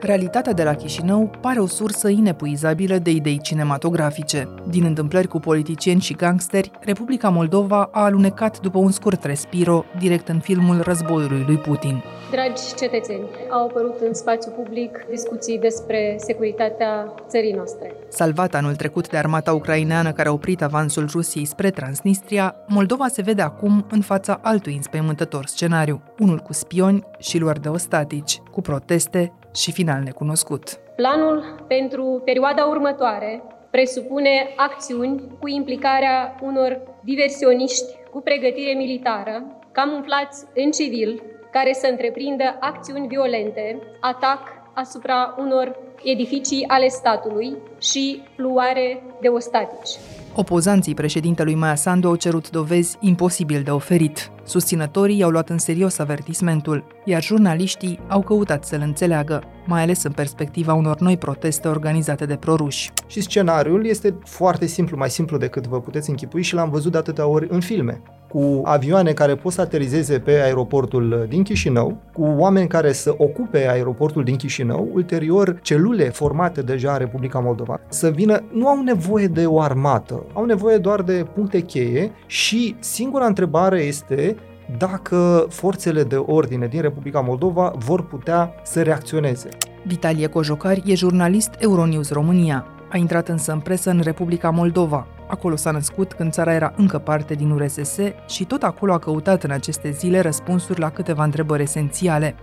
Realitatea de la Chișinău pare o sursă inepuizabilă de idei cinematografice. Din întâmplări cu politicieni și gangsteri, Republica Moldova a alunecat după un scurt respiro direct în filmul războiului lui Putin. Dragi cetățeni, au apărut în spațiu public discuții despre securitatea țării noastre. Salvat anul trecut de armata ucraineană care a oprit avansul Rusiei spre Transnistria, Moldova se vede acum în fața altui înspăimântător scenariu, unul cu spioni și luări de ostatici, cu proteste și final necunoscut. Planul pentru perioada următoare presupune acțiuni cu implicarea unor diversioniști cu pregătire militară, camuflați în civil, care să întreprindă acțiuni violente, atac asupra unor edificii ale statului și luare de ostatici. Opozanții președintelui Maia Sandu au cerut dovezi imposibil de oferit. Susținătorii i-au luat în serios avertismentul, iar jurnaliștii au căutat să-l înțeleagă, mai ales în perspectiva unor noi proteste organizate de proruși. Și scenariul este foarte simplu, mai simplu decât vă puteți închipui și l-am văzut de atâtea ori în filme cu avioane care pot să aterizeze pe aeroportul din Chișinău, cu oameni care să ocupe aeroportul din Chișinău, ulterior celule formate deja în Republica Moldova, să vină, nu au nevoie de o armată, au nevoie doar de puncte cheie și singura întrebare este dacă forțele de ordine din Republica Moldova vor putea să reacționeze. Vitalie Cojocari e jurnalist Euronews România. A intrat însă în presă în Republica Moldova. Acolo s-a născut când țara era încă parte din URSS și tot acolo a căutat în aceste zile răspunsuri la câteva întrebări esențiale.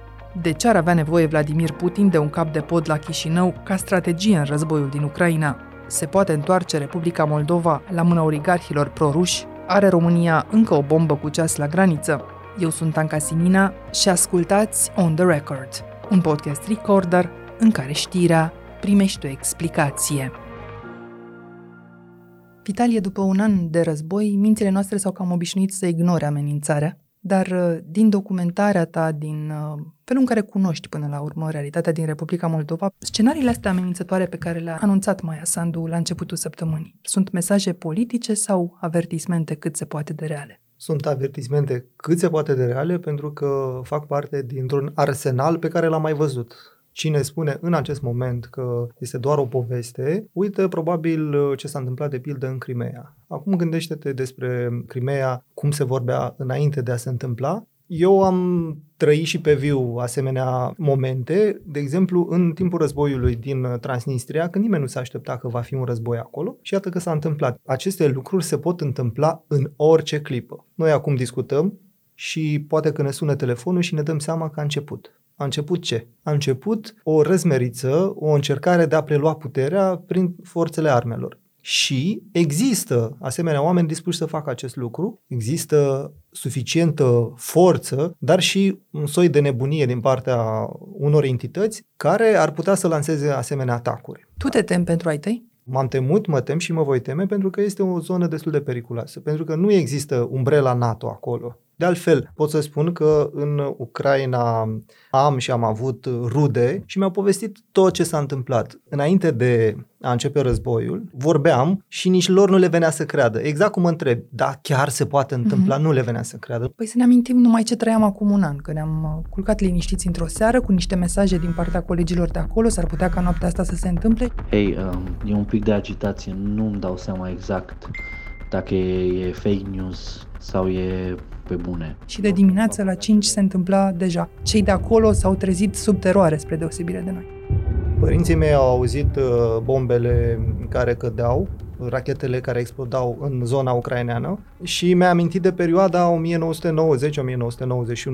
De ce ar avea nevoie Vladimir Putin de un cap de pod la Chișinău ca strategie în războiul din Ucraina? Se poate întoarce Republica Moldova la mâna oligarhilor proruși? Are România încă o bombă cu ceas la graniță? Eu sunt Anca Simina și ascultați On The Record, un podcast recorder în care știrea primește o explicație. Vitalie, după un an de război, mințile noastre s-au cam obișnuit să ignore amenințarea, dar uh, din documentarea ta, din uh, felul în care cunoști până la urmă realitatea din Republica Moldova, scenariile astea amenințătoare pe care le-a anunțat Maia Sandu la începutul săptămânii, sunt mesaje politice sau avertismente cât se poate de reale? Sunt avertismente cât se poate de reale pentru că fac parte dintr-un arsenal pe care l-am mai văzut Cine spune în acest moment că este doar o poveste, uită probabil uh, ce s-a întâmplat de pildă în Crimea. Acum gândește-te despre Crimea, cum se vorbea înainte de a se întâmpla. Eu am trăit și pe viu asemenea momente, de exemplu, în timpul războiului din Transnistria, când nimeni nu se aștepta că va fi un război acolo și iată că s-a întâmplat. Aceste lucruri se pot întâmpla în orice clipă. Noi acum discutăm și poate că ne sună telefonul și ne dăm seama că a început. A început ce? A început o răzmeriță, o încercare de a prelua puterea prin forțele armelor. Și există asemenea oameni dispuși să facă acest lucru, există suficientă forță, dar și un soi de nebunie din partea unor entități care ar putea să lanseze asemenea atacuri. Tu te temi pentru ai tăi? M-am temut, mă tem și mă voi teme pentru că este o zonă destul de periculoasă, pentru că nu există umbrela NATO acolo. De altfel, pot să spun că în Ucraina am și am avut rude și mi-au povestit tot ce s-a întâmplat. Înainte de a începe războiul, vorbeam și nici lor nu le venea să creadă. Exact cum mă întreb, da, chiar se poate întâmpla, mm-hmm. nu le venea să creadă. Păi să ne amintim numai ce trăiam acum un an, că ne-am uh, culcat liniștiți într-o seară cu niște mesaje din partea colegilor de acolo, s-ar putea ca noaptea asta să se întâmple. Hei, um, e un pic de agitație, nu-mi dau seama exact dacă e, e fake news sau e pe bune. Și de dimineață la 5 se întâmpla deja. Cei de acolo s-au trezit sub teroare spre deosebire de noi. Părinții mei au auzit uh, bombele care cădeau, rachetele care explodau în zona ucraineană și mi-a amintit de perioada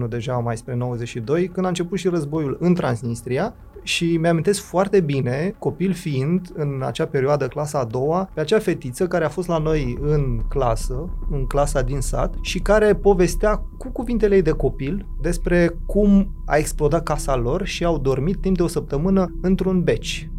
1990-1991, deja mai spre 92, când a început și războiul în Transnistria și mi-amintesc foarte bine, copil fiind, în acea perioadă, clasa a doua, pe acea fetiță care a fost la noi în clasă, în clasa din sat, și care povestea cu cuvintele ei de copil despre cum a explodat casa lor și au dormit timp de o săptămână într-un beci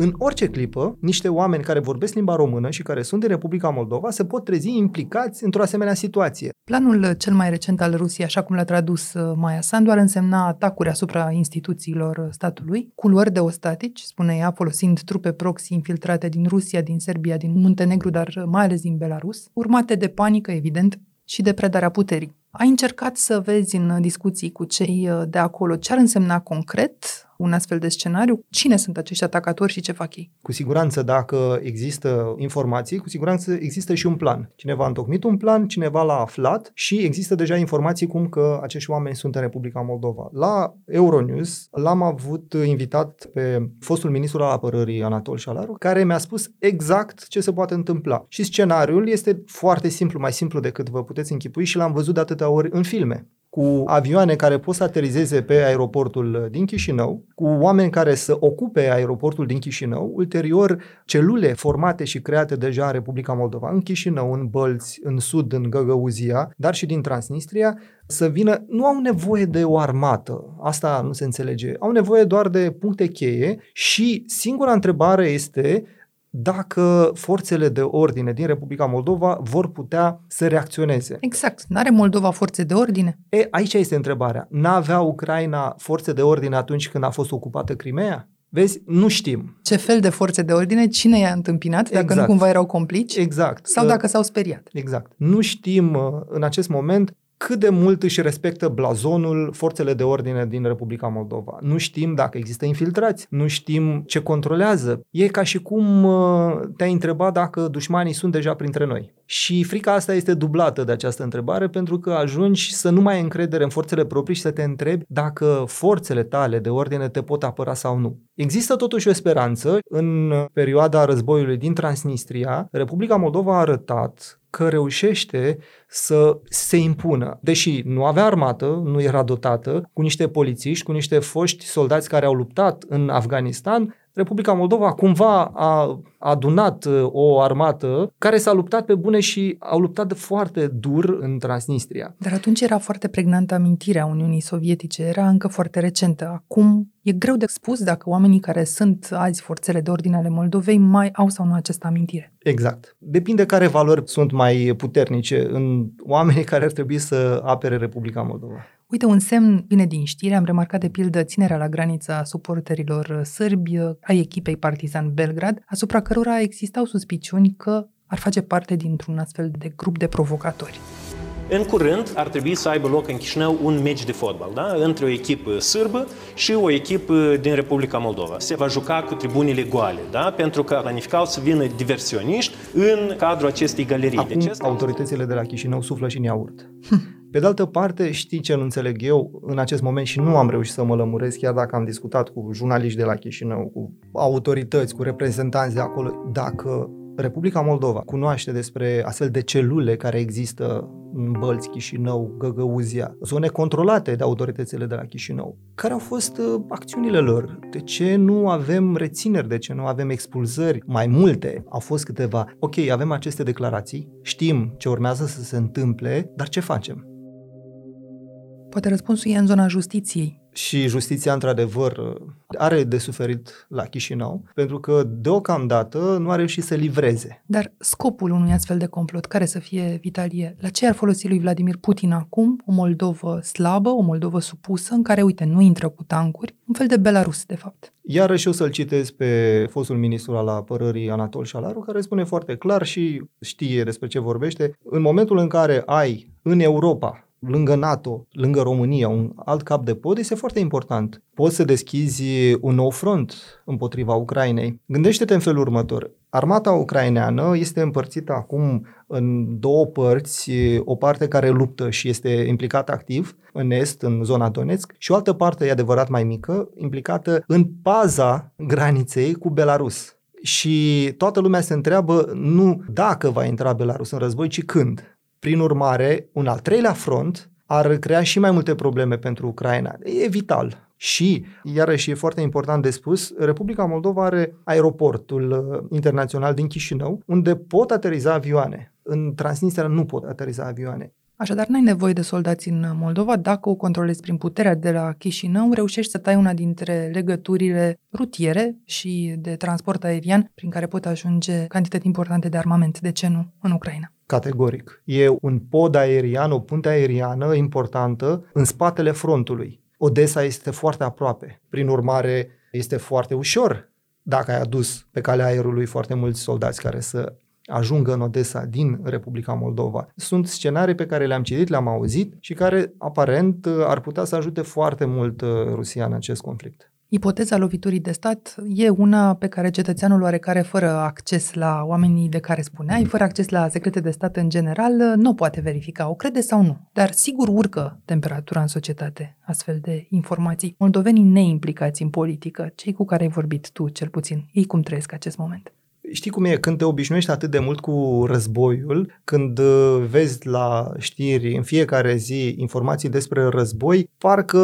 în orice clipă, niște oameni care vorbesc limba română și care sunt din Republica Moldova se pot trezi implicați într-o asemenea situație. Planul cel mai recent al Rusiei, așa cum l-a tradus uh, Maia Sandu, ar însemna atacuri asupra instituțiilor statului, cu luări de ostatici, spune ea, folosind trupe proxy infiltrate din Rusia, din Serbia, din Muntenegru, dar mai ales din Belarus, urmate de panică, evident, și de predarea puterii. Ai încercat să vezi în discuții cu cei uh, de acolo ce ar însemna concret un astfel de scenariu? Cine sunt acești atacatori și ce fac ei? Cu siguranță, dacă există informații, cu siguranță există și un plan. Cineva a întocmit un plan, cineva l-a aflat și există deja informații cum că acești oameni sunt în Republica Moldova. La Euronews l-am avut invitat pe fostul ministru al apărării Anatol Șalaru, care mi-a spus exact ce se poate întâmpla. Și scenariul este foarte simplu, mai simplu decât vă puteți închipui și l-am văzut de atâtea ori în filme cu avioane care pot să aterizeze pe aeroportul din Chișinău, cu oameni care să ocupe aeroportul din Chișinău, ulterior celule formate și create deja în Republica Moldova, în Chișinău, în Bălți, în Sud, în Găgăuzia, dar și din Transnistria, să vină, nu au nevoie de o armată, asta nu se înțelege, au nevoie doar de puncte cheie și singura întrebare este dacă forțele de ordine din Republica Moldova vor putea să reacționeze. Exact. N-are Moldova forțe de ordine? E, aici este întrebarea. N-avea Ucraina forțe de ordine atunci când a fost ocupată Crimea? Vezi, nu știm. Ce fel de forțe de ordine? Cine i-a întâmpinat? Dacă exact. nu cumva erau complici? Exact. Sau dacă s-au speriat? Exact. Nu știm uh, în acest moment cât de mult își respectă blazonul forțele de ordine din Republica Moldova. Nu știm dacă există infiltrați, nu știm ce controlează. E ca și cum uh, te-ai întrebat dacă dușmanii sunt deja printre noi. Și frica asta este dublată de această întrebare pentru că ajungi să nu mai ai încredere în forțele proprii și să te întrebi dacă forțele tale de ordine te pot apăra sau nu. Există totuși o speranță. În perioada războiului din Transnistria, Republica Moldova a arătat că reușește să se impună. Deși nu avea armată, nu era dotată, cu niște polițiști, cu niște foști soldați care au luptat în Afganistan, Republica Moldova cumva a adunat uh, o armată care s-a luptat pe bune și au luptat de foarte dur în Transnistria. Dar atunci era foarte pregnantă amintirea Uniunii Sovietice, era încă foarte recentă. Acum e greu de spus dacă oamenii care sunt azi forțele de ordine ale Moldovei mai au sau nu această amintire. Exact. Depinde care valori sunt mai puternice în oamenii care ar trebui să apere Republica Moldova. Uite, un semn vine din știre, am remarcat de pildă ținerea la granița suporterilor sârbi ai echipei Partizan Belgrad, asupra cărora existau suspiciuni că ar face parte dintr-un astfel de grup de provocatori. În curând ar trebui să aibă loc în Chișinău un meci de fotbal, da? între o echipă sârbă și o echipă din Republica Moldova. Se va juca cu tribunile goale, da? pentru că planificau să vină diversioniști în cadrul acestei galerii. Acum, deci autoritățile de la Chișinău suflă și în iaurt. Pe de altă parte, știi ce nu înțeleg eu în acest moment și nu am reușit să mă lămuresc, chiar dacă am discutat cu jurnaliști de la Chișinău, cu autorități, cu reprezentanți de acolo, dacă Republica Moldova cunoaște despre astfel de celule care există în Bălți, Chișinău, Găgăuzia, zone controlate de autoritățile de la Chișinău. Care au fost uh, acțiunile lor? De ce nu avem rețineri? De ce nu avem expulzări? Mai multe. Au fost câteva. Ok, avem aceste declarații, știm ce urmează să se întâmple, dar ce facem? Poate răspunsul e în zona justiției. Și justiția, într-adevăr, are de suferit la Chișinău, pentru că deocamdată nu a reușit să livreze. Dar scopul unui astfel de complot, care să fie Vitalie, la ce ar folosi lui Vladimir Putin acum? O Moldovă slabă, o Moldovă supusă, în care, uite, nu intră cu tancuri, un fel de Belarus, de fapt. Iarăși o să-l citez pe fostul ministru al apărării Anatol Șalaru, care spune foarte clar și știe despre ce vorbește. În momentul în care ai în Europa lângă NATO, lângă România, un alt cap de pod, este foarte important. Poți să deschizi un nou front împotriva Ucrainei. Gândește-te în felul următor. Armata ucraineană este împărțită acum în două părți, o parte care luptă și este implicată activ în est, în zona Donetsk, și o altă parte, e adevărat mai mică, implicată în paza graniței cu Belarus. Și toată lumea se întreabă nu dacă va intra Belarus în război, ci când. Prin urmare, un al treilea front ar crea și mai multe probleme pentru Ucraina. E vital. Și, iarăși e foarte important de spus, Republica Moldova are aeroportul uh, internațional din Chișinău, unde pot ateriza avioane. În Transnistria nu pot ateriza avioane. Așadar, n-ai nevoie de soldați în Moldova. Dacă o controlezi prin puterea de la Chișinău, reușești să tai una dintre legăturile rutiere și de transport aerian prin care pot ajunge cantități importante de armament. De ce nu? În Ucraina. Categoric. E un pod aerian, o punte aeriană importantă în spatele frontului. Odessa este foarte aproape. Prin urmare, este foarte ușor dacă ai adus pe calea aerului foarte mulți soldați care să ajungă în Odessa din Republica Moldova. Sunt scenarii pe care le-am citit, le-am auzit și care aparent ar putea să ajute foarte mult uh, Rusia în acest conflict. Ipoteza loviturii de stat e una pe care cetățeanul oarecare fără acces la oamenii de care spuneai, fără acces la secrete de stat în general, nu poate verifica. O crede sau nu? Dar sigur urcă temperatura în societate astfel de informații. Moldovenii neimplicați în politică, cei cu care ai vorbit tu cel puțin, ei cum trăiesc acest moment? Știi cum e, când te obișnuiești atât de mult cu războiul, când uh, vezi la știri în fiecare zi informații despre război, parcă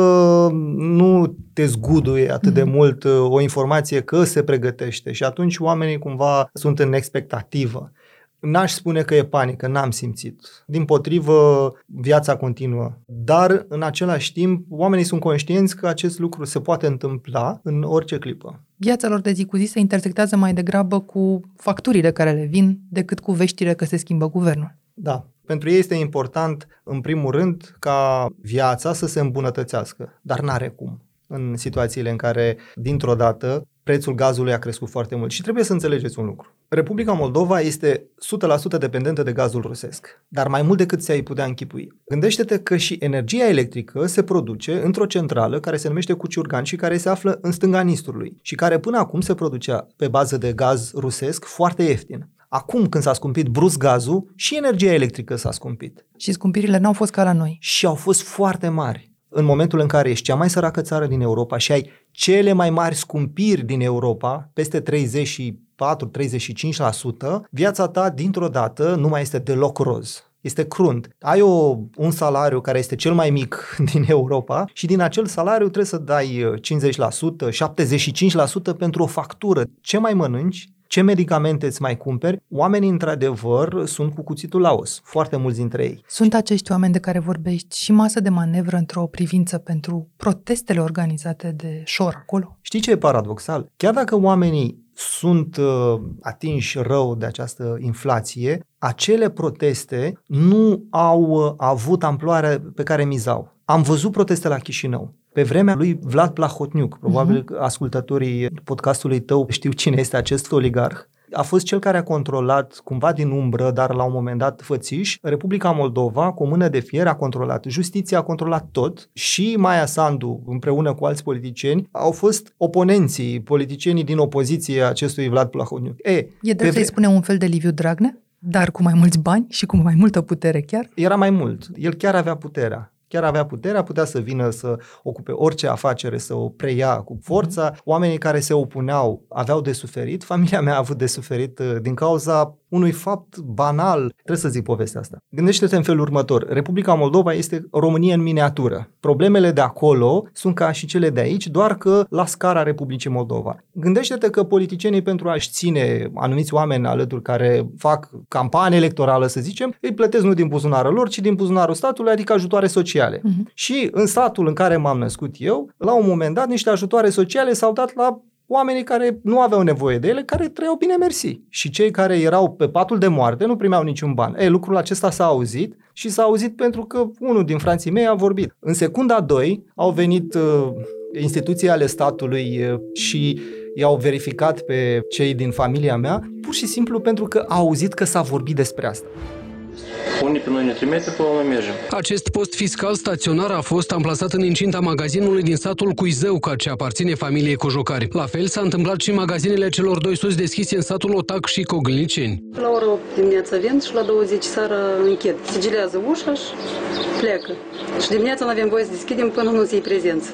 nu te zguduie atât de mhm. mult uh, o informație că se pregătește și atunci oamenii cumva sunt în expectativă. N-aș spune că e panică, n-am simțit. Din potrivă, viața continuă. Dar, în același timp, oamenii sunt conștienți că acest lucru se poate întâmpla în orice clipă. Viața lor de zi cu zi se intersectează mai degrabă cu facturile care le vin decât cu veștile că se schimbă guvernul. Da. Pentru ei este important, în primul rând, ca viața să se îmbunătățească, dar n-are cum în situațiile în care, dintr-o dată, prețul gazului a crescut foarte mult. Și trebuie să înțelegeți un lucru. Republica Moldova este 100% dependentă de gazul rusesc, dar mai mult decât ți-ai putea închipui. Gândește-te că și energia electrică se produce într-o centrală care se numește Cuciurgan și care se află în stânga Nistrului și care până acum se producea pe bază de gaz rusesc foarte ieftin. Acum, când s-a scumpit brusc gazul, și energia electrică s-a scumpit. Și scumpirile n-au fost ca la noi. Și au fost foarte mari în momentul în care ești cea mai săracă țară din Europa și ai cele mai mari scumpiri din Europa, peste 34-35%, viața ta dintr-o dată nu mai este deloc roz este crunt. Ai o, un salariu care este cel mai mic din Europa și din acel salariu trebuie să dai 50%, 75% pentru o factură. Ce mai mănânci? Ce medicamente îți mai cumperi, oamenii într-adevăr sunt cu cuțitul la os, foarte mulți dintre ei. Sunt acești oameni de care vorbești și masă de manevră într-o privință pentru protestele organizate de șor acolo? Știi ce e paradoxal? Chiar dacă oamenii sunt uh, atinși rău de această inflație, acele proteste nu au uh, avut amploarea pe care mizau. Am văzut proteste la Chișinău. Pe vremea lui Vlad Plahotniuc, probabil uh-huh. ascultătorii podcastului tău știu cine este acest oligarh, a fost cel care a controlat cumva din umbră, dar la un moment dat fățiș, Republica Moldova, cu mână de fier, a controlat. Justiția a controlat tot și Maia Sandu, împreună cu alți politicieni, au fost oponenții, politicienii din opoziție acestui Vlad Plahotniuc. E, e drept să-i spune un fel de Liviu Dragnea? Dar cu mai mulți bani și cu mai multă putere chiar? Era mai mult. El chiar avea puterea chiar avea puterea, putea să vină să ocupe orice afacere, să o preia cu forța. Oamenii care se opuneau aveau de suferit, familia mea a avut de suferit uh, din cauza unui fapt banal. Trebuie să zic povestea asta. Gândește-te în felul următor. Republica Moldova este România în miniatură. Problemele de acolo sunt ca și cele de aici, doar că la scara Republicii Moldova. Gândește-te că politicienii pentru a-și ține anumiți oameni alături care fac campanie electorală, să zicem, îi plătesc nu din buzunarul lor, ci din buzunarul statului, adică ajutoare sociale. Uh-huh. Și în statul în care m-am născut eu, la un moment dat, niște ajutoare sociale s-au dat la oamenii care nu aveau nevoie de ele, care trăiau bine mersi. Și cei care erau pe patul de moarte nu primeau niciun ban. Ei, lucrul acesta s-a auzit și s-a auzit pentru că unul din frații mei a vorbit. În secunda 2 au venit uh, instituții ale statului uh, și i-au verificat pe cei din familia mea, pur și simplu pentru că au auzit că s-a vorbit despre asta. Unde pe noi ne trimite, pe noi mergem. Acest post fiscal staționar a fost amplasat în incinta magazinului din satul Cuizăuca, ce aparține familiei Cojocari. La fel s-a întâmplat și magazinele celor doi soți deschise în satul Otac și Cogâlniceni. La ora 8 dimineața vin și la 20 seara închid. Sigilează ușa și pleacă. Și dimineața nu avem voie să deschidem până nu ți prezență.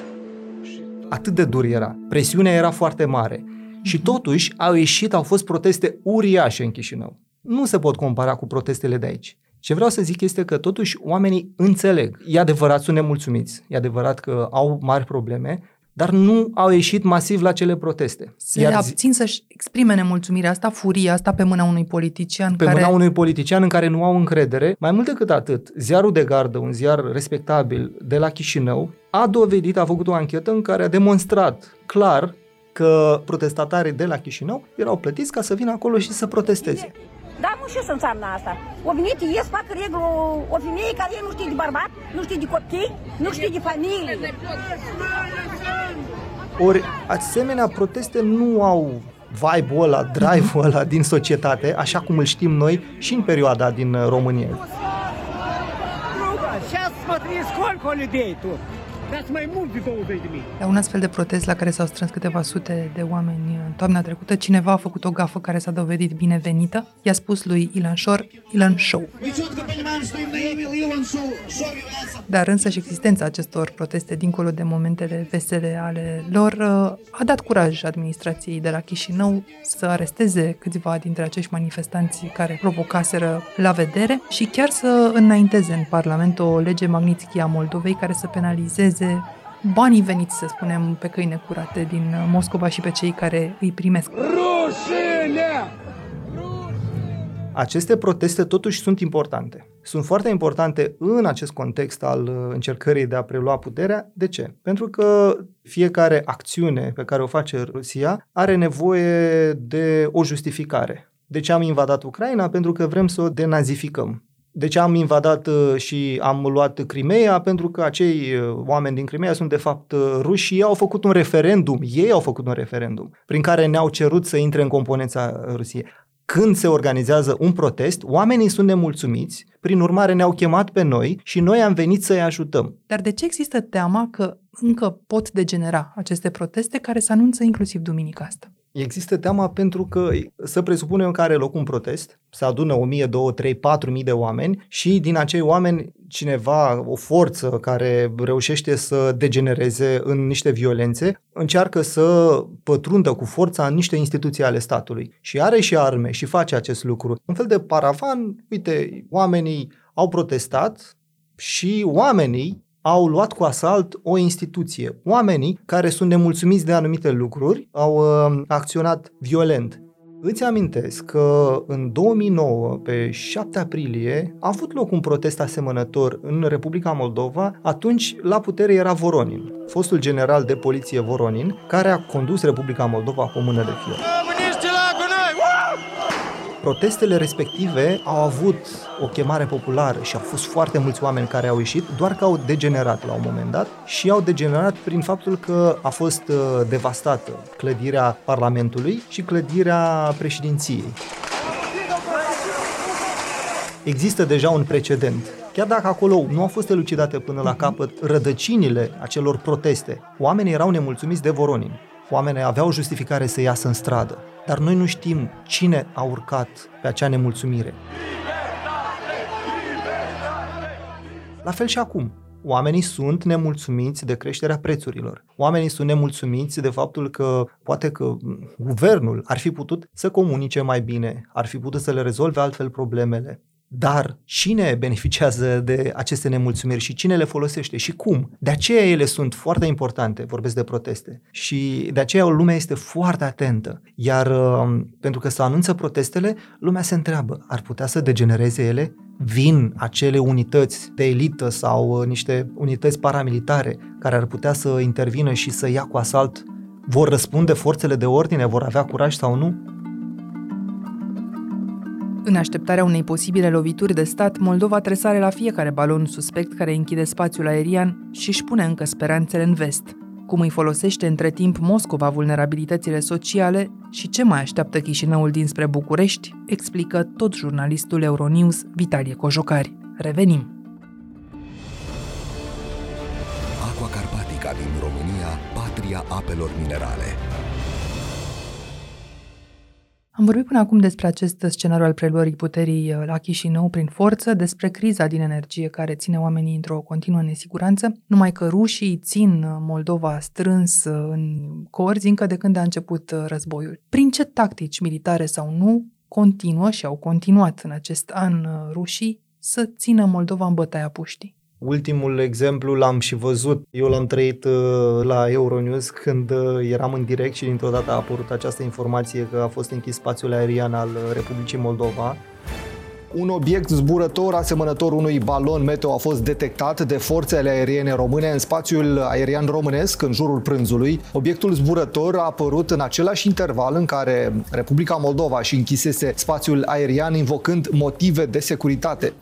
Atât de dur era. Presiunea era foarte mare. Și totuși au ieșit, au fost proteste uriașe în Chișinău. Nu se pot compara cu protestele de aici. Ce vreau să zic este că totuși oamenii înțeleg. E adevărat, sunt nemulțumiți. E adevărat că au mari probleme, dar nu au ieșit masiv la cele proteste. Se Iar abțin să-și exprime nemulțumirea asta, furia asta pe mâna unui politician Pe care... mâna unui politician în care nu au încredere. Mai mult decât atât, ziarul de gardă, un ziar respectabil de la Chișinău, a dovedit, a făcut o anchetă în care a demonstrat clar că protestatarii de la Chișinău erau plătiți ca să vină acolo și să protesteze. Dar nu știu să înseamnă asta. O venit, ies, fac regulă o femeie care nu știe de bărbat, nu știe de copii, nu știe de familie. Ori asemenea proteste nu au vibe-ul ăla, drive-ul ăla din societate, așa cum îl știm noi și în perioada din România. Сейчас смотри, сколько людей тут. Dați mai mult de 20 de mii. La un astfel de protest la care s-au strâns câteva sute de oameni în toamna trecută, cineva a făcut o gafă care s-a dovedit binevenită. I-a spus lui Ilan Shor, Ilan Show. Dar însă și existența acestor proteste, dincolo de momentele vesele ale lor, a dat curaj administrației de la Chișinău să aresteze câțiva dintre acești manifestanți care provocaseră la vedere și chiar să înainteze în Parlament o lege Magnitsky a Moldovei care să penalizeze banii veniți, să spunem, pe câine curate din Moscova și pe cei care îi primesc. Rușine! Aceste proteste totuși sunt importante. Sunt foarte importante în acest context al uh, încercării de a prelua puterea. De ce? Pentru că fiecare acțiune pe care o face Rusia are nevoie de o justificare. De ce am invadat Ucraina? Pentru că vrem să o denazificăm. De ce am invadat uh, și am luat Crimea? Pentru că acei uh, oameni din Crimea sunt de fapt ruși și ei au făcut un referendum, ei au făcut un referendum prin care ne-au cerut să intre în componența Rusiei când se organizează un protest, oamenii sunt nemulțumiți, prin urmare ne-au chemat pe noi și noi am venit să-i ajutăm. Dar de ce există teama că încă pot degenera aceste proteste care se anunță inclusiv duminica asta? Există teama pentru că să presupunem că are loc un protest, se adună 1000, 2, 3, 4000 de oameni și din acei oameni cineva, o forță care reușește să degenereze în niște violențe, încearcă să pătrundă cu forța în niște instituții ale statului. Și are și arme și face acest lucru. Un fel de paravan, uite, oamenii au protestat și oamenii au luat cu asalt o instituție. Oamenii care sunt nemulțumiți de anumite lucruri au uh, acționat violent. Îți amintesc că în 2009, pe 7 aprilie, a avut loc un protest asemănător în Republica Moldova. Atunci, la putere era Voronin, fostul general de poliție Voronin, care a condus Republica Moldova cu o mână de fier. Protestele respective au avut o chemare populară și au fost foarte mulți oameni care au ieșit, doar că au degenerat la un moment dat și au degenerat prin faptul că a fost uh, devastată clădirea Parlamentului și clădirea președinției. Există deja un precedent. Chiar dacă acolo nu au fost elucidate până la capăt rădăcinile acelor proteste, oamenii erau nemulțumiți de Voronin. Oamenii aveau justificare să iasă în stradă dar noi nu știm cine a urcat pe acea nemulțumire. La fel și acum. Oamenii sunt nemulțumiți de creșterea prețurilor. Oamenii sunt nemulțumiți de faptul că poate că guvernul ar fi putut să comunice mai bine, ar fi putut să le rezolve altfel problemele. Dar cine beneficiază de aceste nemulțumiri și cine le folosește și cum? De aceea ele sunt foarte importante, vorbesc de proteste. Și de aceea lumea este foarte atentă. Iar um, pentru că se anunță protestele, lumea se întreabă, ar putea să degenereze ele? Vin acele unități de elită sau uh, niște unități paramilitare care ar putea să intervină și să ia cu asalt? Vor răspunde forțele de ordine? Vor avea curaj sau nu? În așteptarea unei posibile lovituri de stat, Moldova tresare la fiecare balon suspect care închide spațiul aerian și își pune încă speranțele în vest. Cum îi folosește între timp Moscova vulnerabilitățile sociale și ce mai așteaptă Chișinăul dinspre București, explică tot jurnalistul Euronews Vitalie Cojocari. Revenim! Aqua Carpatica din România, patria apelor minerale. Am vorbit până acum despre acest scenariu al preluării puterii uh, la Chișinău prin forță, despre criza din energie care ține oamenii într-o continuă nesiguranță, numai că rușii țin uh, Moldova strâns uh, în corzi încă de când a început războiul. Prin ce tactici militare sau nu, continuă și au continuat în acest an rușii să țină Moldova în bătaia puștii. Ultimul exemplu l-am și văzut. Eu l-am trăit uh, la Euronews când uh, eram în direct și dintr-o dată a apărut această informație că a fost închis spațiul aerian al uh, Republicii Moldova. Un obiect zburător asemănător unui balon meteo a fost detectat de forțele aeriene române în spațiul aerian românesc în jurul prânzului. Obiectul zburător a apărut în același interval în care Republica Moldova și închisese spațiul aerian invocând motive de securitate.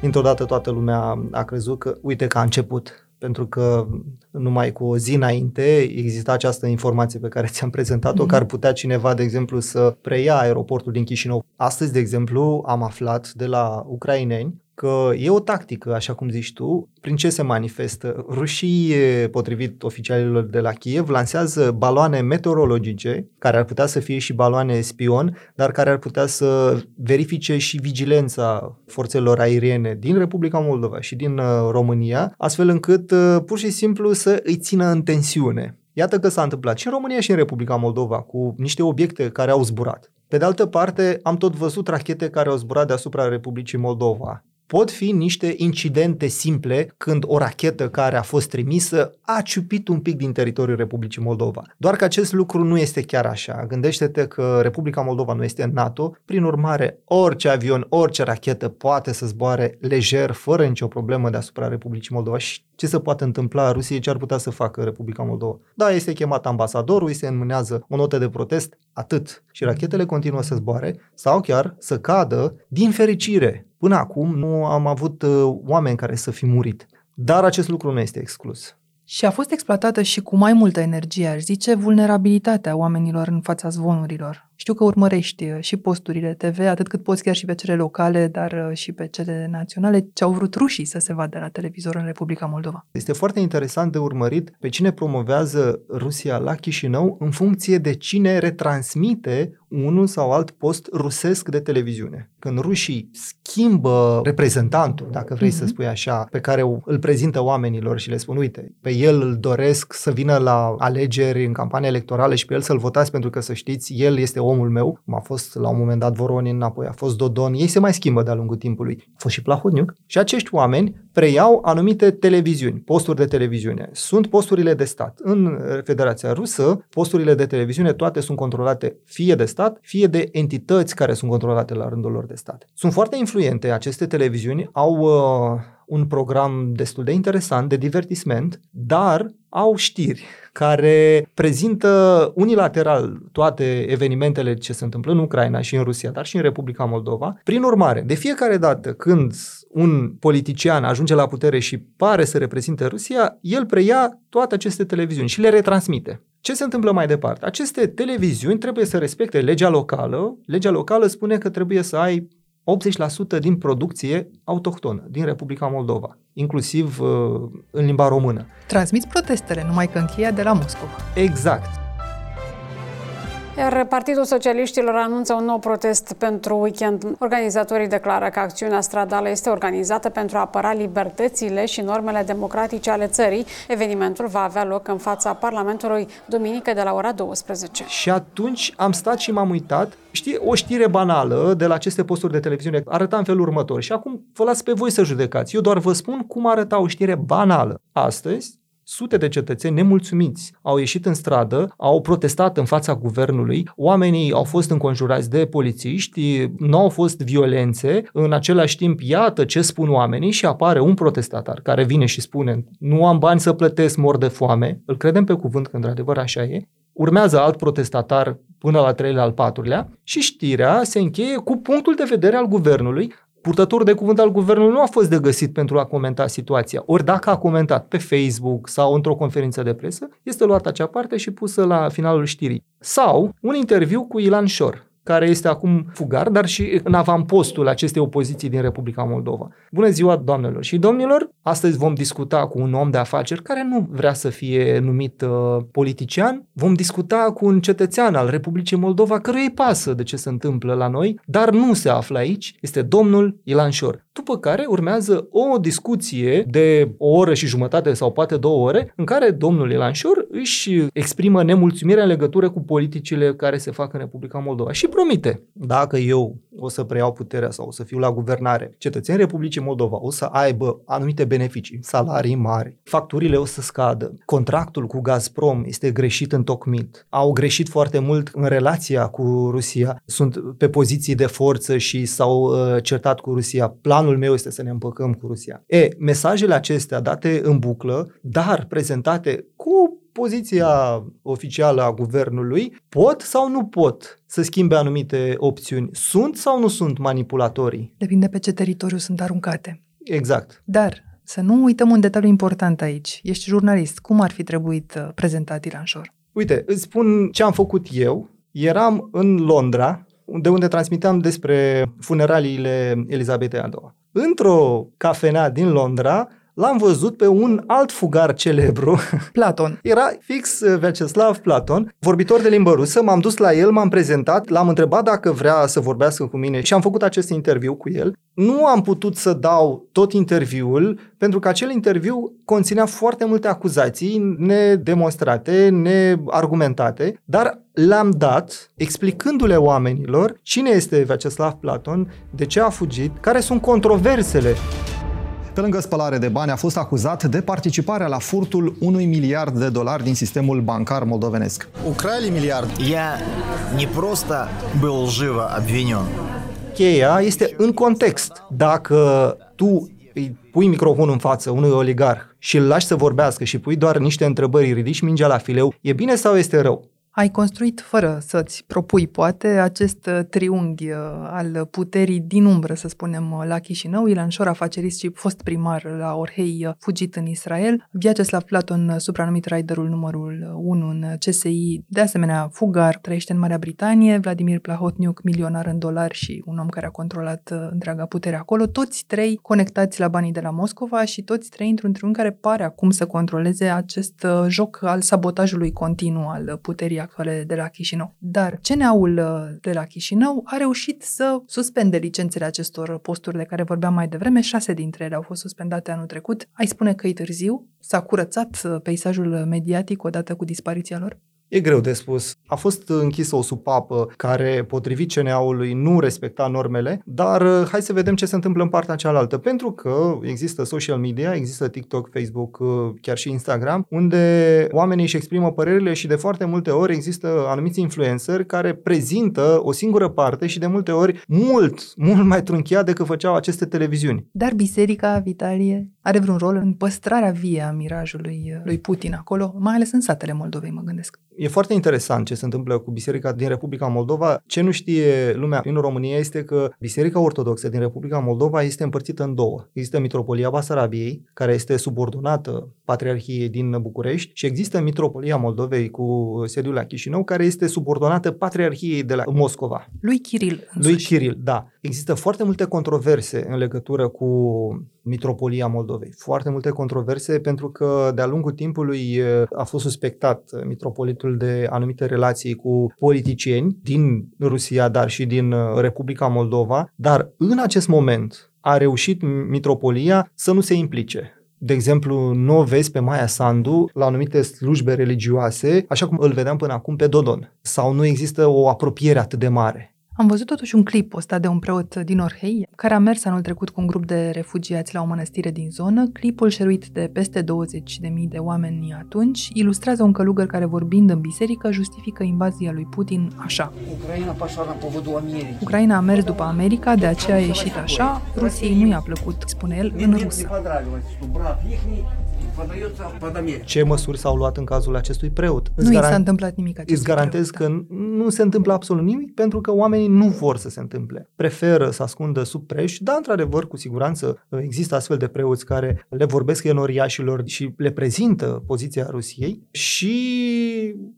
Dintr-o dată toată lumea a crezut că, uite că a început, pentru că numai cu o zi înainte exista această informație pe care ți-am prezentat-o, mm-hmm. că ar putea cineva, de exemplu, să preia aeroportul din Chișinău. Astăzi, de exemplu, am aflat de la ucraineni că e o tactică, așa cum zici tu, prin ce se manifestă. Rușii, potrivit oficialilor de la Kiev, lansează baloane meteorologice, care ar putea să fie și baloane spion, dar care ar putea să verifice și vigilența forțelor aeriene din Republica Moldova și din uh, România, astfel încât uh, pur și simplu să îi țină în tensiune. Iată că s-a întâmplat și în România și în Republica Moldova cu niște obiecte care au zburat. Pe de altă parte, am tot văzut rachete care au zburat deasupra Republicii Moldova pot fi niște incidente simple când o rachetă care a fost trimisă a ciupit un pic din teritoriul Republicii Moldova. Doar că acest lucru nu este chiar așa. Gândește-te că Republica Moldova nu este în NATO, prin urmare, orice avion, orice rachetă poate să zboare lejer, fără nicio problemă deasupra Republicii Moldova și ce se poate întâmpla Rusiei, ce ar putea să facă Republica Moldova. Da, este chemat ambasadorul, îi se înmânează o notă de protest, atât. Și rachetele continuă să zboare sau chiar să cadă din fericire Până acum nu am avut uh, oameni care să fi murit. Dar acest lucru nu este exclus. Și a fost exploatată și cu mai multă energie, aș zice, vulnerabilitatea oamenilor în fața zvonurilor. Știu că urmărești uh, și posturile TV, atât cât poți chiar și pe cele locale, dar uh, și pe cele naționale, ce au vrut rușii să se vadă la televizor în Republica Moldova. Este foarte interesant de urmărit pe cine promovează Rusia la Chișinău în funcție de cine retransmite unul sau alt post rusesc de televiziune. Când rușii schimbă reprezentantul, dacă vrei mm-hmm. să mhm. spui așa, pe care îl prezintă oamenilor și le spun, uite, pe el îl doresc să vină la alegeri în campanie electorală și pe el să-l votați pentru că să știți, el este omul meu, cum a fost la un moment dat Voronin, apoi a fost Dodon, ei se mai schimbă de-a lungul timpului. A fost și Plahotniuc. Și acești oameni preiau anumite televiziuni, posturi de televiziune. Sunt posturile de stat. În Federația Rusă, posturile de televiziune toate sunt controlate fie de stat, fie de entități care sunt controlate la rândul lor de stat. Sunt foarte influente aceste televiziuni, au uh, un program destul de interesant de divertisment, dar au știri care prezintă unilateral toate evenimentele ce se întâmplă în Ucraina și în Rusia, dar și în Republica Moldova. Prin urmare, de fiecare dată când un politician ajunge la putere și pare să reprezinte Rusia, el preia toate aceste televiziuni și le retransmite. Ce se întâmplă mai departe? Aceste televiziuni trebuie să respecte legea locală. Legea locală spune că trebuie să ai 80% din producție autohtonă din Republica Moldova, inclusiv uh, în limba română. Transmiți protestele, numai că încheia de la Moscova. Exact. Iar Partidul Socialiștilor anunță un nou protest pentru weekend. Organizatorii declară că acțiunea stradală este organizată pentru a apăra libertățile și normele democratice ale țării. Evenimentul va avea loc în fața Parlamentului duminică de la ora 12. Și atunci am stat și m-am uitat Știi, o știre banală de la aceste posturi de televiziune arăta în felul următor și acum vă las pe voi să judecați. Eu doar vă spun cum arăta o știre banală. Astăzi, Sute de cetățeni nemulțumiți au ieșit în stradă, au protestat în fața guvernului, oamenii au fost înconjurați de polițiști, nu au fost violențe, în același timp, iată ce spun oamenii și apare un protestatar care vine și spune nu am bani să plătesc, mor de foame, îl credem pe cuvânt că într-adevăr așa e, urmează alt protestatar până la treilea, al patrulea și știrea se încheie cu punctul de vedere al guvernului purtătorul de cuvânt al guvernului nu a fost de găsit pentru a comenta situația. Ori dacă a comentat pe Facebook sau într-o conferință de presă, este luată acea parte și pusă la finalul știrii. Sau un interviu cu Ilan Șor, care este acum fugar, dar și în avampostul acestei opoziții din Republica Moldova. Bună ziua, doamnelor și domnilor! Astăzi vom discuta cu un om de afaceri care nu vrea să fie numit uh, politician. Vom discuta cu un cetățean al Republicii Moldova căruia îi pasă de ce se întâmplă la noi, dar nu se află aici. Este domnul Ilan Șor. După care urmează o discuție de o oră și jumătate sau poate două ore, în care domnul Ilan Șor își exprimă nemulțumirea în legătură cu politicile care se fac în Republica Moldova și promite, dacă eu o să preiau puterea sau o să fiu la guvernare, cetățenii Republicii Moldova o să aibă anumite beneficii, salarii mari, facturile o să scadă, contractul cu Gazprom este greșit în tocmit, au greșit foarte mult în relația cu Rusia, sunt pe poziții de forță și s-au uh, certat cu Rusia. Planul meu este să ne împăcăm cu Rusia. E, mesajele acestea date în buclă, dar prezentate cu poziția oficială a guvernului pot sau nu pot să schimbe anumite opțiuni? Sunt sau nu sunt manipulatorii? Depinde pe ce teritoriu sunt aruncate. Exact. Dar să nu uităm un detaliu important aici. Ești jurnalist. Cum ar fi trebuit uh, prezentat Ilan Șor? Uite, îți spun ce am făcut eu. Eram în Londra de unde transmiteam despre funeraliile Elizabetei a II. Într-o cafenea din Londra, l-am văzut pe un alt fugar celebru. Platon. Era fix uh, Vyacheslav Platon, vorbitor de limbă rusă. M-am dus la el, m-am prezentat, l-am întrebat dacă vrea să vorbească cu mine și am făcut acest interviu cu el. Nu am putut să dau tot interviul, pentru că acel interviu conținea foarte multe acuzații nedemonstrate, neargumentate, dar le-am dat explicându-le oamenilor cine este Vyacheslav Platon, de ce a fugit, care sunt controversele pe lângă spălare de bani, a fost acuzat de participarea la furtul unui miliard de dolari din sistemul bancar moldovenesc. Украли miliard. Я не просто был живо обвинен. Cheia este în context. Dacă tu îi pui microfonul în față unui oligarh și îl lași să vorbească și pui doar niște întrebări, ridici mingea la fileu, e bine sau este rău? Ai construit, fără să-ți propui, poate, acest uh, triunghi uh, al puterii din umbră, să spunem, uh, la Chișinău. Ilan Șor, afacerist și fost primar la Orhei, fugit în Israel. Vyacheslav Platon, supranumit riderul numărul 1 în CSI, de asemenea, fugar, trăiește în Marea Britanie. Vladimir Plahotniuc, milionar în dolari și un om care a controlat întreaga putere acolo. Toți trei conectați la banii de la Moscova și toți trei într-un triunghi care pare acum să controleze acest joc al sabotajului continuu al puterii actuale de la Chișinău. Dar CNA-ul uh, de la Chișinău a reușit să suspende licențele acestor posturi de care vorbeam mai devreme. Șase dintre ele au fost suspendate anul trecut. Ai spune că e târziu? S-a curățat uh, peisajul mediatic odată cu dispariția lor? E greu de spus. A fost închisă o supapă care, potrivit CNA-ului, nu respecta normele, dar uh, hai să vedem ce se întâmplă în partea cealaltă. Pentru că există social media, există TikTok, Facebook, uh, chiar și Instagram, unde oamenii își exprimă părerile și de foarte multe ori există anumiți influenceri care prezintă o singură parte și de multe ori mult, mult mai trunchiat decât făceau aceste televiziuni. Dar biserica, Vitalie, are vreun rol în păstrarea vie a mirajului uh, lui Putin acolo, mai ales în satele Moldovei, mă gândesc. E foarte interesant ce se întâmplă cu Biserica din Republica Moldova. Ce nu știe lumea în România este că Biserica Ortodoxă din Republica Moldova este împărțită în două. Există Mitropolia Basarabiei, care este subordonată Patriarhiei din București și există Mitropolia Moldovei cu sediul la Chișinău, care este subordonată Patriarhiei de la Moscova. Lui Kiril. Lui Kiril, da. Există foarte multe controverse în legătură cu Mitropolia Moldovei. Foarte multe controverse pentru că de-a lungul timpului a fost suspectat mitropolitul de anumite relații cu politicieni din Rusia, dar și din Republica Moldova, dar în acest moment a reușit mitropolia să nu se implice de exemplu, nu o vezi pe Maia Sandu la anumite slujbe religioase, așa cum îl vedeam până acum pe Dodon. Sau nu există o apropiere atât de mare. Am văzut totuși un clip postat de un preot din Orhei, care a mers anul trecut cu un grup de refugiați la o mănăstire din zonă. Clipul șeruit de peste 20.000 de oameni atunci ilustrează un călugăr care, vorbind în biserică, justifică invazia lui Putin așa. Ucraina a mers după America, de aceea a ieșit așa. Rusiei nu i-a plăcut, spune el, în rusă. Ce măsuri s-au luat în cazul acestui preot? Nu i s-a întâmplat nimic Îți garantez preot, că da. nu se întâmplă absolut nimic pentru că oamenii nu vor să se întâmple. Preferă să ascundă sub preș, dar într-adevăr, cu siguranță, există astfel de preoți care le vorbesc enoriașilor și le prezintă poziția Rusiei și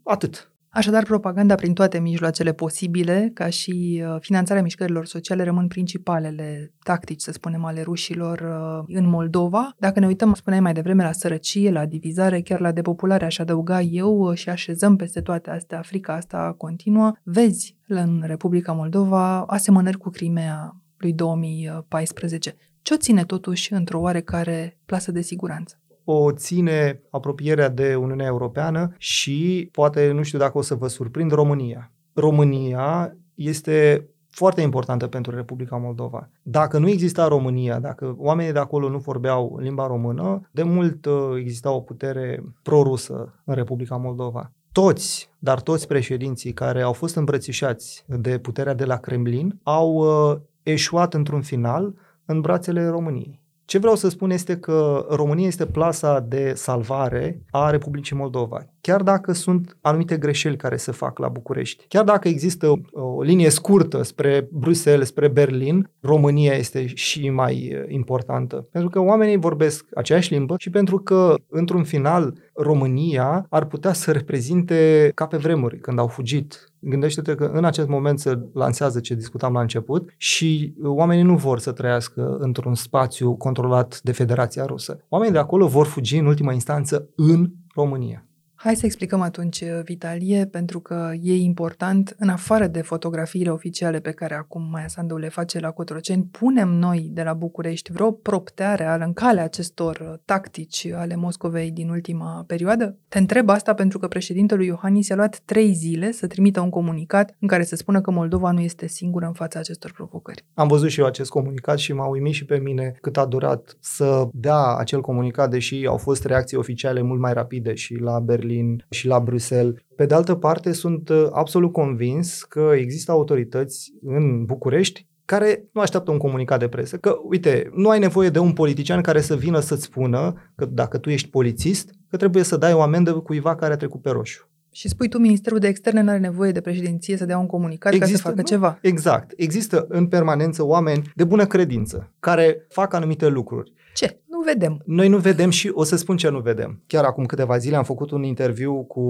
atât. Așadar, propaganda prin toate mijloacele posibile, ca și uh, finanțarea mișcărilor sociale, rămân principalele tactici, să spunem, ale rușilor uh, în Moldova. Dacă ne uităm, spuneai mai devreme, la sărăcie, la divizare, chiar la depopulare, aș adăuga eu uh, și așezăm peste toate astea, Africa asta continuă, vezi în Republica Moldova asemănări cu Crimea lui 2014. Ce o ține totuși într-o oarecare plasă de siguranță? O ține apropierea de Uniunea Europeană și poate, nu știu dacă o să vă surprind, România. România este foarte importantă pentru Republica Moldova. Dacă nu exista România, dacă oamenii de acolo nu vorbeau limba română, de mult uh, exista o putere prorusă în Republica Moldova. Toți, dar toți președinții care au fost îmbrățișați de puterea de la Kremlin au uh, eșuat într-un final în brațele României. Ce vreau să spun este că România este plasa de salvare a Republicii Moldova. Chiar dacă sunt anumite greșeli care se fac la București, chiar dacă există o, o linie scurtă spre Bruxelles, spre Berlin, România este și mai importantă. Pentru că oamenii vorbesc aceeași limbă și pentru că, într-un final, România ar putea să reprezinte ca pe vremuri, când au fugit Gândește-te că în acest moment se lansează ce discutam la început și oamenii nu vor să trăiască într-un spațiu controlat de Federația Rusă. Oamenii de acolo vor fugi în ultima instanță în România. Hai să explicăm atunci, Vitalie, pentru că e important, în afară de fotografiile oficiale pe care acum Maia Sandu le face la Cotroceni, punem noi de la București vreo propteare al în calea acestor tactici ale Moscovei din ultima perioadă? Te întreb asta pentru că președintele Iohannis a luat trei zile să trimită un comunicat în care să spună că Moldova nu este singură în fața acestor provocări. Am văzut și eu acest comunicat și m-a uimit și pe mine cât a durat să dea acel comunicat, deși au fost reacții oficiale mult mai rapide și la Berlin Berlin și la Bruxelles. Pe de altă parte, sunt uh, absolut convins că există autorități în București care nu așteaptă un comunicat de presă. Că, uite, nu ai nevoie de un politician care să vină să-ți spună că dacă tu ești polițist, că trebuie să dai o amendă cuiva care a trecut pe roșu. Și spui tu, Ministerul de Externe nu are nevoie de președinție să dea un comunicat Există, ca să facă nu? ceva. Exact. Există în permanență oameni de bună credință care fac anumite lucruri. Ce? Nu vedem. Noi nu vedem și o să spun ce nu vedem. Chiar acum câteva zile am făcut un interviu cu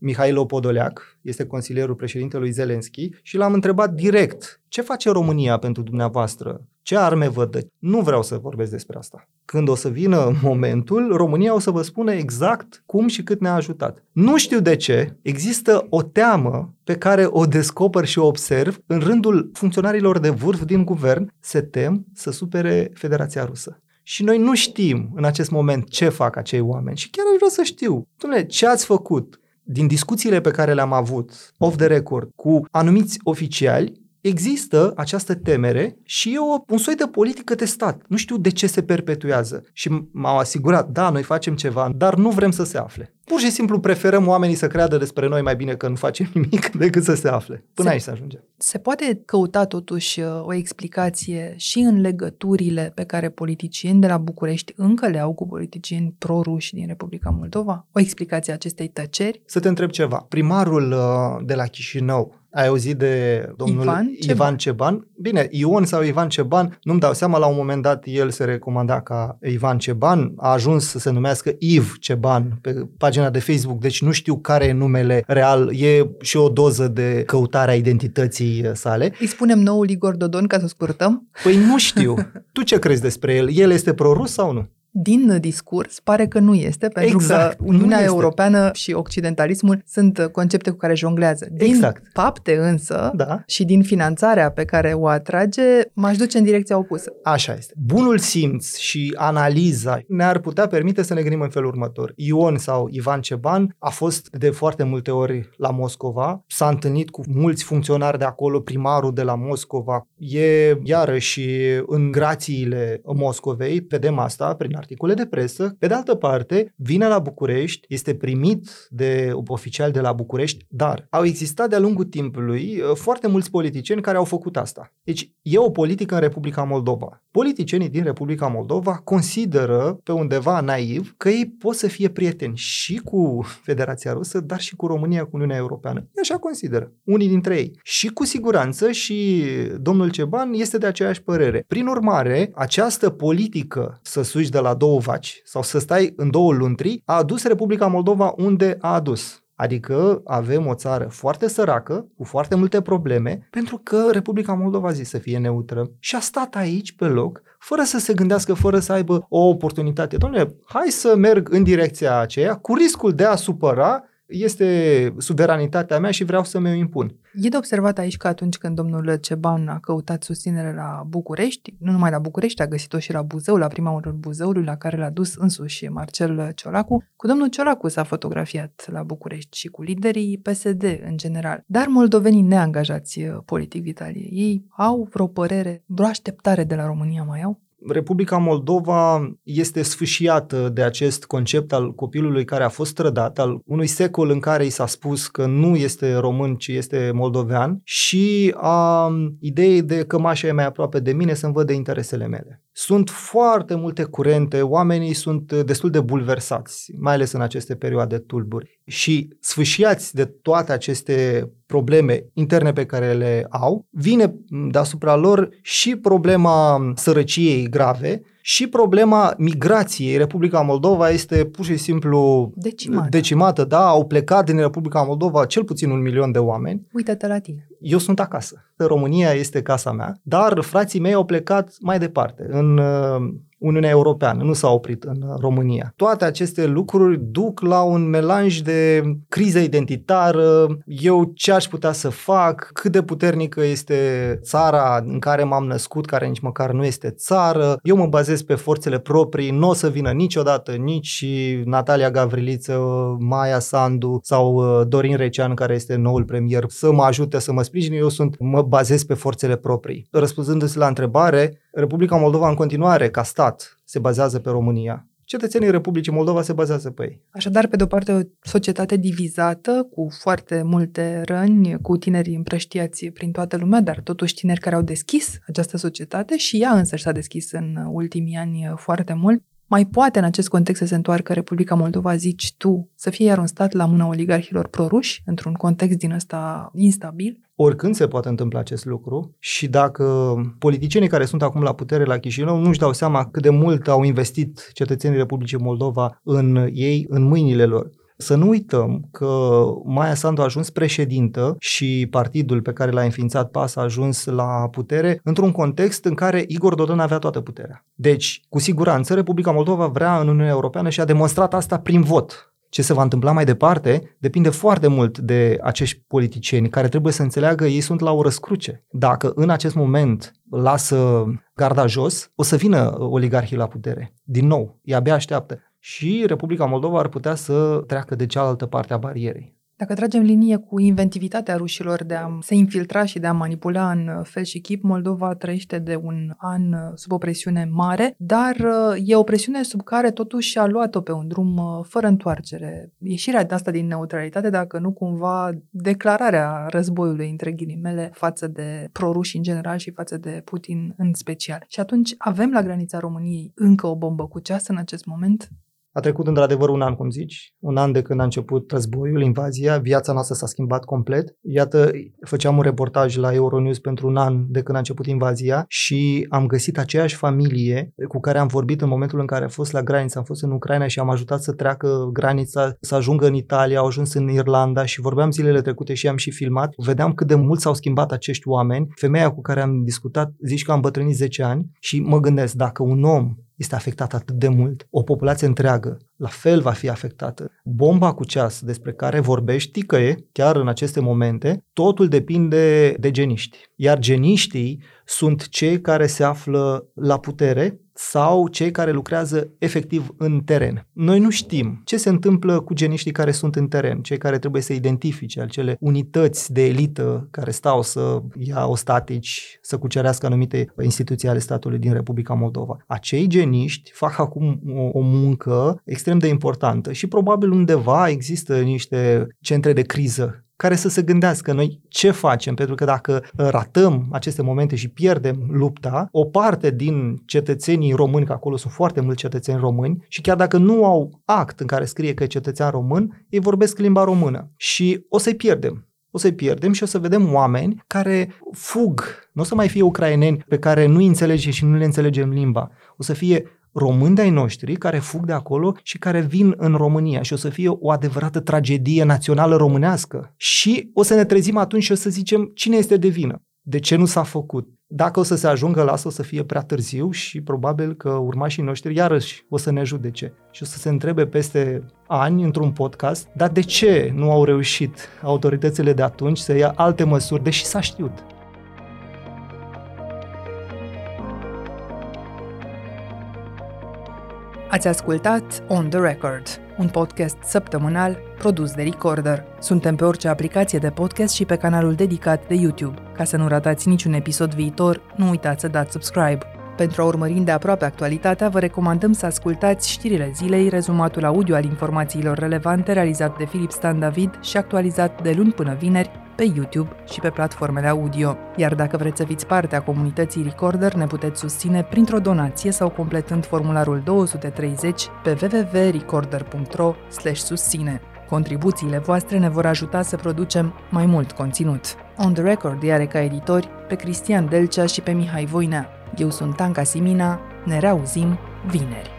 Mihail Opodoleac, este consilierul președintelui Zelenski, și l-am întrebat direct ce face România pentru dumneavoastră? Ce arme vă dă? Nu vreau să vorbesc despre asta. Când o să vină momentul, România o să vă spună exact cum și cât ne-a ajutat. Nu știu de ce, există o teamă pe care o descoper și o observ în rândul funcționarilor de vârf din guvern, se tem să supere Federația Rusă. Și noi nu știm în acest moment ce fac acei oameni. Și chiar aș vrea să știu. Dom'le, ce ați făcut? Din discuțiile pe care le-am avut off the record cu anumiți oficiali, există această temere și e o, un soi de politică de stat. Nu știu de ce se perpetuează. Și m-au asigurat, da, noi facem ceva, dar nu vrem să se afle. Pur și simplu preferăm oamenii să creadă despre noi mai bine că nu facem nimic decât să se afle. Până se, aici să ajungem. Se poate căuta totuși uh, o explicație și în legăturile pe care politicieni de la București încă le au cu politicieni pro-ruși din Republica Moldova? O explicație a acestei tăceri? Să te întreb ceva. Primarul uh, de la Chișinău, ai auzit de domnul Ivan Ceban? Ivan Ceban? Bine, Ion sau Ivan Ceban, nu-mi dau seama, la un moment dat el se recomanda ca Ivan Ceban, a ajuns să se numească Iv Ceban pe pagina de Facebook, deci nu știu care e numele real, e și o doză de căutare a identității sale. Îi spunem noul Igor Dodon ca să scurtăm? Păi nu știu. Tu ce crezi despre el? El este pro-rus sau nu? Din discurs pare că nu este, pentru exact, că Uniunea Europeană și occidentalismul sunt concepte cu care jonglează. Din exact. fapte însă da. și din finanțarea pe care o atrage, m-aș duce în direcția opusă. Așa este. Bunul simț și analiza ne-ar putea permite să ne gândim în felul următor. Ion sau Ivan Ceban a fost de foarte multe ori la Moscova, s-a întâlnit cu mulți funcționari de acolo, primarul de la Moscova, e iarăși în grațiile Moscovei, vedem asta prin articole de presă. Pe de altă parte, vine la București, este primit de oficial de la București, dar au existat de-a lungul timpului uh, foarte mulți politicieni care au făcut asta. Deci e o politică în Republica Moldova. Politicienii din Republica Moldova consideră pe undeva naiv că ei pot să fie prieteni și cu Federația Rusă, dar și cu România, cu Uniunea Europeană. E așa consideră, unii dintre ei. Și cu siguranță și domnul Ceban este de aceeași părere. Prin urmare, această politică să suși de la două vaci sau să stai în două luntri, a adus Republica Moldova unde a adus. Adică avem o țară foarte săracă, cu foarte multe probleme, pentru că Republica Moldova a zis să fie neutră și a stat aici pe loc, fără să se gândească, fără să aibă o oportunitate. Domnule, hai să merg în direcția aceea, cu riscul de a supăra este suveranitatea mea și vreau să mi-o impun. E de observat aici că atunci când domnul Ceban a căutat susținere la București, nu numai la București, a găsit-o și la Buzău, la prima oră Buzăului, la care l-a dus însuși Marcel Ciolacu. Cu domnul Ciolacu s-a fotografiat la București și cu liderii PSD în general. Dar moldovenii neangajați politic, Vitalie, ei au vreo părere, vreo așteptare de la România mai au? Republica Moldova este sfâșiată de acest concept al copilului care a fost trădat, al unui secol în care i s-a spus că nu este român, ci este moldovean și a ideii de că mașa e mai aproape de mine să-mi văd de interesele mele. Sunt foarte multe curente, oamenii sunt destul de bulversați, mai ales în aceste perioade tulburi. Și sfâșiați de toate aceste probleme interne pe care le au, vine deasupra lor și problema sărăciei grave și problema migrației. Republica Moldova este pur și simplu decimată. decimată, da, au plecat din Republica Moldova cel puțin un milion de oameni. Uită-te la tine. Eu sunt acasă. România este casa mea, dar frații mei au plecat mai departe, în uh, Uniunea Europeană, nu s-a oprit în România. Toate aceste lucruri duc la un melanj de criză identitară, eu ce aș putea să fac, cât de puternică este țara în care m-am născut, care nici măcar nu este țară, eu mă bazez pe forțele proprii, nu o să vină niciodată nici Natalia Gavriliță, Maia Sandu sau uh, Dorin Recean, care este noul premier, să mă ajute să mă sprijine, eu sunt, mă bazez pe forțele proprii. Răspunzându-se la întrebare, Republica Moldova în continuare, ca stat, se bazează pe România. Cetățenii Republicii Moldova se bazează pe ei. Așadar, pe de-o parte, o societate divizată, cu foarte multe răni, cu tineri împrăștiați prin toată lumea, dar totuși tineri care au deschis această societate și ea însă s-a deschis în ultimii ani foarte mult. Mai poate în acest context să se întoarcă Republica Moldova, zici tu, să fie iar un stat la mâna oligarhilor proruși, într-un context din ăsta instabil? Oricând se poate întâmpla acest lucru și dacă politicienii care sunt acum la putere la Chișinău nu-și dau seama cât de mult au investit cetățenii Republicii Moldova în ei, în mâinile lor, să nu uităm că Maia Sandu a ajuns președintă și partidul pe care l-a înființat PAS a ajuns la putere într-un context în care Igor Dodon avea toată puterea. Deci, cu siguranță, Republica Moldova vrea în Uniunea Europeană și a demonstrat asta prin vot. Ce se va întâmpla mai departe depinde foarte mult de acești politicieni care trebuie să înțeleagă ei sunt la o răscruce. Dacă în acest moment lasă garda jos, o să vină oligarhii la putere. Din nou, ei abia așteaptă și Republica Moldova ar putea să treacă de cealaltă parte a barierei. Dacă tragem linie cu inventivitatea rușilor de a se infiltra și de a manipula în fel și chip, Moldova trăiește de un an sub o presiune mare, dar e o presiune sub care totuși a luat-o pe un drum fără întoarcere. Ieșirea de asta din neutralitate, dacă nu cumva declararea războiului între ghilimele față de proruși în general și față de Putin în special. Și atunci avem la granița României încă o bombă cu ceas în acest moment? A trecut într-adevăr un an, cum zici, un an de când a început războiul, invazia, viața noastră s-a schimbat complet. Iată, făceam un reportaj la Euronews pentru un an de când a început invazia și am găsit aceeași familie cu care am vorbit în momentul în care a fost la graniță, am fost în Ucraina și am ajutat să treacă granița, să ajungă în Italia, au ajuns în Irlanda și vorbeam zilele trecute și am și filmat. Vedeam cât de mult s-au schimbat acești oameni. Femeia cu care am discutat, zici că am bătrânit 10 ani și mă gândesc, dacă un om este afectată atât de mult, o populație întreagă la fel va fi afectată. Bomba cu ceas despre care vorbești ticăie chiar în aceste momente, totul depinde de geniști. Iar geniștii sunt cei care se află la putere sau cei care lucrează efectiv în teren. Noi nu știm ce se întâmplă cu geniștii care sunt în teren, cei care trebuie să identifice acele unități de elită care stau să ia ostatici, să cucerească anumite instituții ale statului din Republica Moldova. Acei geniști fac acum o, o muncă extrem de importantă și probabil undeva există niște centre de criză care să se gândească noi ce facem, pentru că dacă ratăm aceste momente și pierdem lupta, o parte din cetățenii români, că acolo sunt foarte mulți cetățeni români, și chiar dacă nu au act în care scrie că e cetățean român, ei vorbesc limba română și o să-i pierdem o să-i pierdem și o să vedem oameni care fug. Nu o să mai fie ucraineni pe care nu înțelegem și nu le înțelegem limba. O să fie români de-ai noștri care fug de acolo și care vin în România și o să fie o adevărată tragedie națională românească. Și o să ne trezim atunci și o să zicem cine este de vină, de ce nu s-a făcut. Dacă o să se ajungă la asta, o să fie prea târziu și probabil că urmașii noștri iarăși o să ne judece și o să se întrebe peste ani într-un podcast, dar de ce nu au reușit autoritățile de atunci să ia alte măsuri, deși s-a știut. Ați ascultat On The Record, un podcast săptămânal produs de Recorder. Suntem pe orice aplicație de podcast și pe canalul dedicat de YouTube. Ca să nu ratați niciun episod viitor, nu uitați să dați subscribe. Pentru a urmări de aproape actualitatea, vă recomandăm să ascultați știrile zilei, rezumatul audio al informațiilor relevante realizat de Filip Stan David și actualizat de luni până vineri pe YouTube și pe platformele audio. Iar dacă vreți să fiți parte a comunității Recorder, ne puteți susține printr-o donație sau completând formularul 230 pe www.recorder.ro susține. Contribuțiile voastre ne vor ajuta să producem mai mult conținut. On the Record are ca editori pe Cristian Delcea și pe Mihai Voinea. Eu sunt Tanca Simina, Ne reauzim vineri.